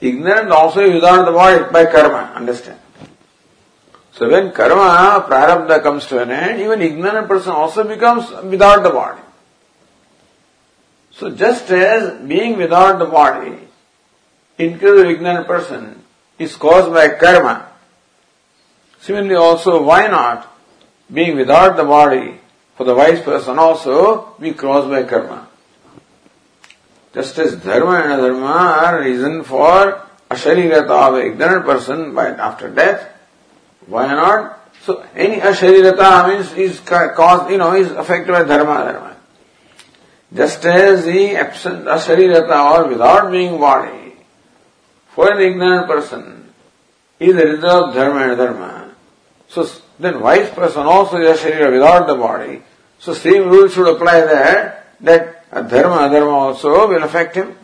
Ignorant also is without the body by karma, understand? So when karma, prarabdha comes to an end, even ignorant person also becomes without the body. So just as being without the body, in case of ignorant person, is caused by karma, similarly also why not being without the body for the wise person also be caused by karma. Just as dharma and adharma are reason for asharirata of an ignorant person by after death, why not? So any asharirata means is caused, you know, is affected by dharma and adharma. Just as the absent asharirata or without being body, for an ignorant person, is a result of dharma and dharma. So then wise person also is a without the body. So same rule should apply there that dharma, adharma also will affect him.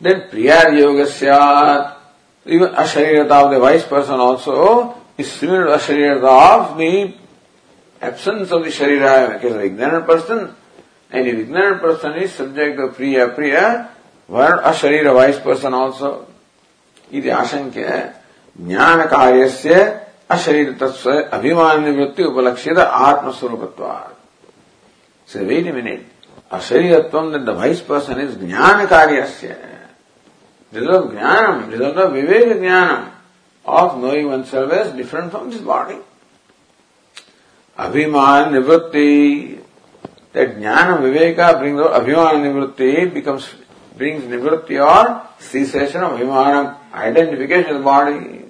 Then priyar yoga syat. Even asharirata of the wise person also is similar to asharirata of the absence of the sharira case of ignorant person. And if ignorant person is subject to priya priya, where asharira wise person also. इति आशंक्य ज्ञान कार्यस्य अशरीर तत्व अभिमान निवृत्ति उपलक्षित आत्मस्वरूपत्वात् Say, wait a minute. Ashariratvam, that the wise person is jnana karyasya. Result of jnanam, result of viveka jnanam, of knowing oneself as different from this body. Abhiman nivritti, that jnana viveka brings out abhiman nivritti, becomes, brings nivritti or cessation of abhimanam, identification of the body.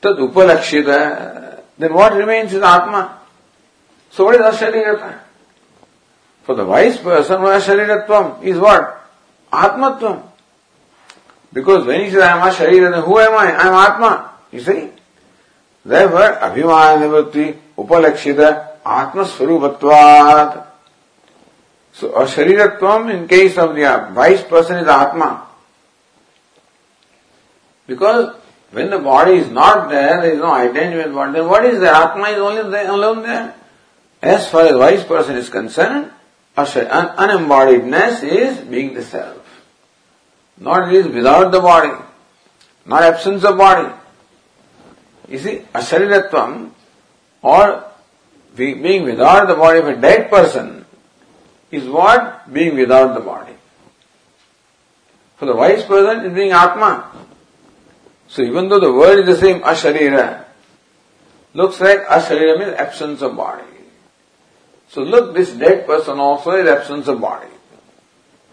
Tad upalakshita, then what remains is Atma. So what is Ashariratva? For the wise person, Ashariratvam is what? Atmatvam. Because when he says, I am Asharira, who am I? I am Atma. You see? Therefore, Abhimana Nivritti Upalakshita Atma Swarupattvat. So, Ashariratvam in case of the wise person is Atma. Because when the body is not there, there is no identity with body, then what is there? Atma is only there, alone there. As far as wise person is concerned, unembodiedness is being the self. Not it is without the body, not absence of body. You see, ashariratvam or being without the body of a dead person is what? Being without the body. For the wise person is being Atma. So even though the word is the same, asharira, looks like asharira means absence of body. So look, this dead person also is absence of body.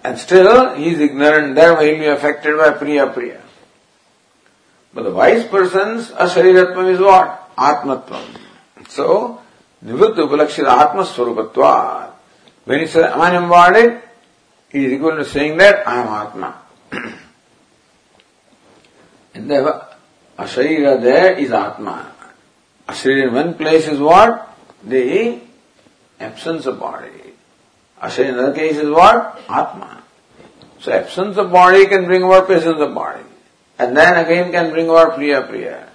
And still he is ignorant, therefore he will be affected by Priya Priya. But the wise person's Ashariratma is what? Atmatvam. So, Nivritta Upalakshita Atmaswarupatvat. When he says, am I embodied? He is equal to saying that I am Atma. and therefore, Asharira there is Atma. Asharira in one place is what? The absence of body. Asharira in other case is what? Atma. So absence of body can bring about presence of body. And then again can bring about Priya Priya.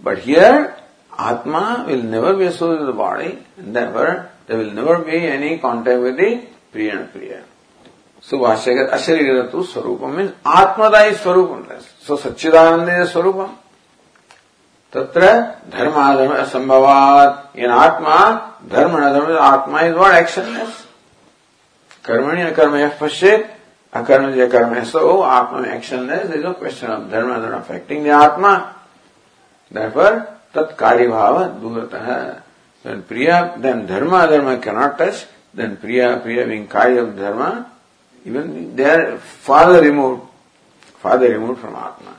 But here, Atma will never be associated with the body, therefore there will never be any contact with the Priya and Priya. So Bhashyakara Ashariratu Swarupam means Atmada is Swarupam. So Satchidananda is Swarupam. तत्र धर्म अधर्म इन आत्मा, धर्म अधर्म आत्मा is what action कर्मणि अकर्म यह पश्चे अकर्म जो कर्म है सो आत्मा में actionless is no question of dharma adharma affecting the आत्मा। दर तत्कार्य भाव दूरतः। Then Priya then dharma adharma can not touch then प्रिया प्रिया बिंग कार्य of dharma even they are farther remove farther remove from Atma.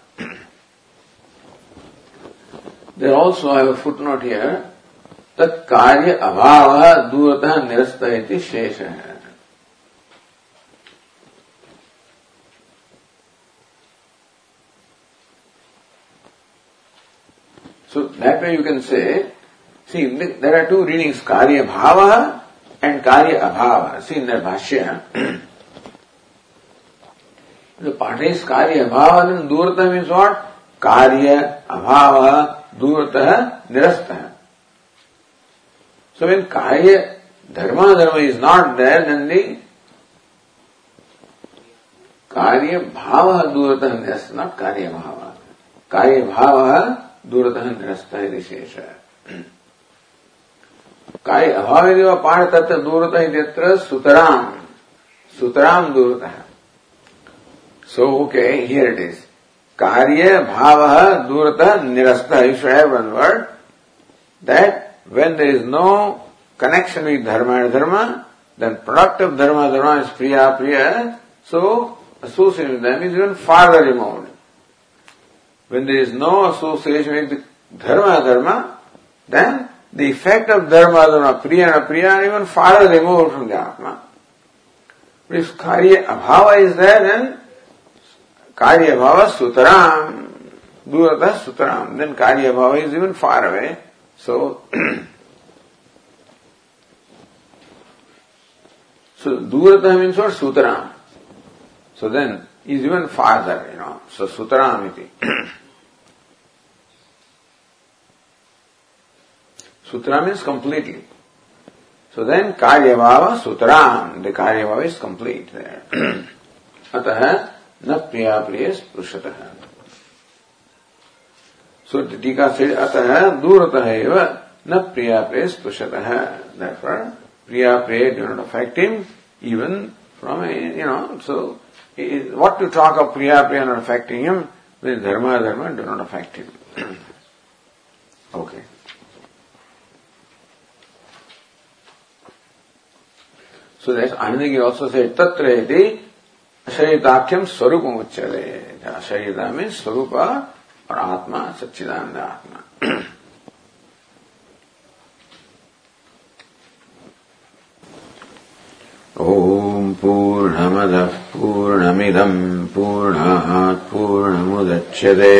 There also I have put note here तत् कार्य अभाव दूरतः निरस्त इति शेष है so that way you can say see there are two readings कार्य भाव एंड कार्य अभाव सी इन भाष्य पाठ कार्य अभाव दूरतम इज़ वॉट कार्य अभाव दूरतः निरस्त है। सो इन काय dharma is not there then the कार्य भाव दूरतः निरस्त नॉट कार्य भाव। कार्य भाव दूरतः निरस्त है निशेष है। काय अभाव यदि वह पाठ तत्र दूरत ही तत्र सुतराम सुतराम दूरत। है so okay here it is Karya bhavaha durata nirasta. You should one word that when there is no connection with dharma-dharma, then product of dharma, dharma is priya, priya, so association with them is even farther removed. When there is no association with dharma, dharma, then the effect of dharma, dharma, priya and apriya even farther removed from the atma. If karya abhava is there, then karya abhava sutaram, durata sutaram, then karya bhava is even far away. So, so durata means what? Sutaram. So then, is even farther, you know. So sutaram iti. Sutra means completely. So then Karyavava Sutram, the Karyavava is complete there. अतः न प्रिया प्रिय स्पृशतः the Tika said, अतः दूरतः न प्रिया प्रिय स्पृशतः priya do not affect him even from a, you know, so what to talk of priya priya not affecting him, when dharma dharma do not affect him. okay. So that's Anandagi also said, Tatra शरीराख्यम स्वरूप मुच्चले जहाँ में स्वरूप और आत्मा सच्चिदानंद आत्मा। ओम पूर्णमद पूर्णमिदम पूर्णात् पूर्णमुदच्यते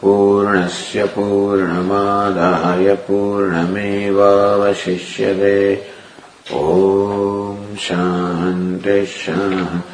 पूर्णस्य पूर्णमादाय पूर्णमेवावशिष्यते। ॐ शान्तिः शान्ति।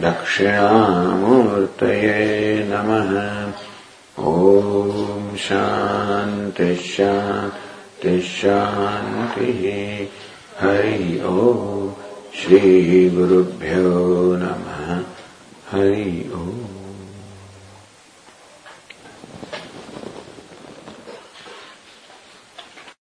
दक्षिणामूर्तये नमः। ॐ शान्तिः शान्तिः शान्तिः। हरि ओ श्रीगुरुभ्यो नमः। हरि ओ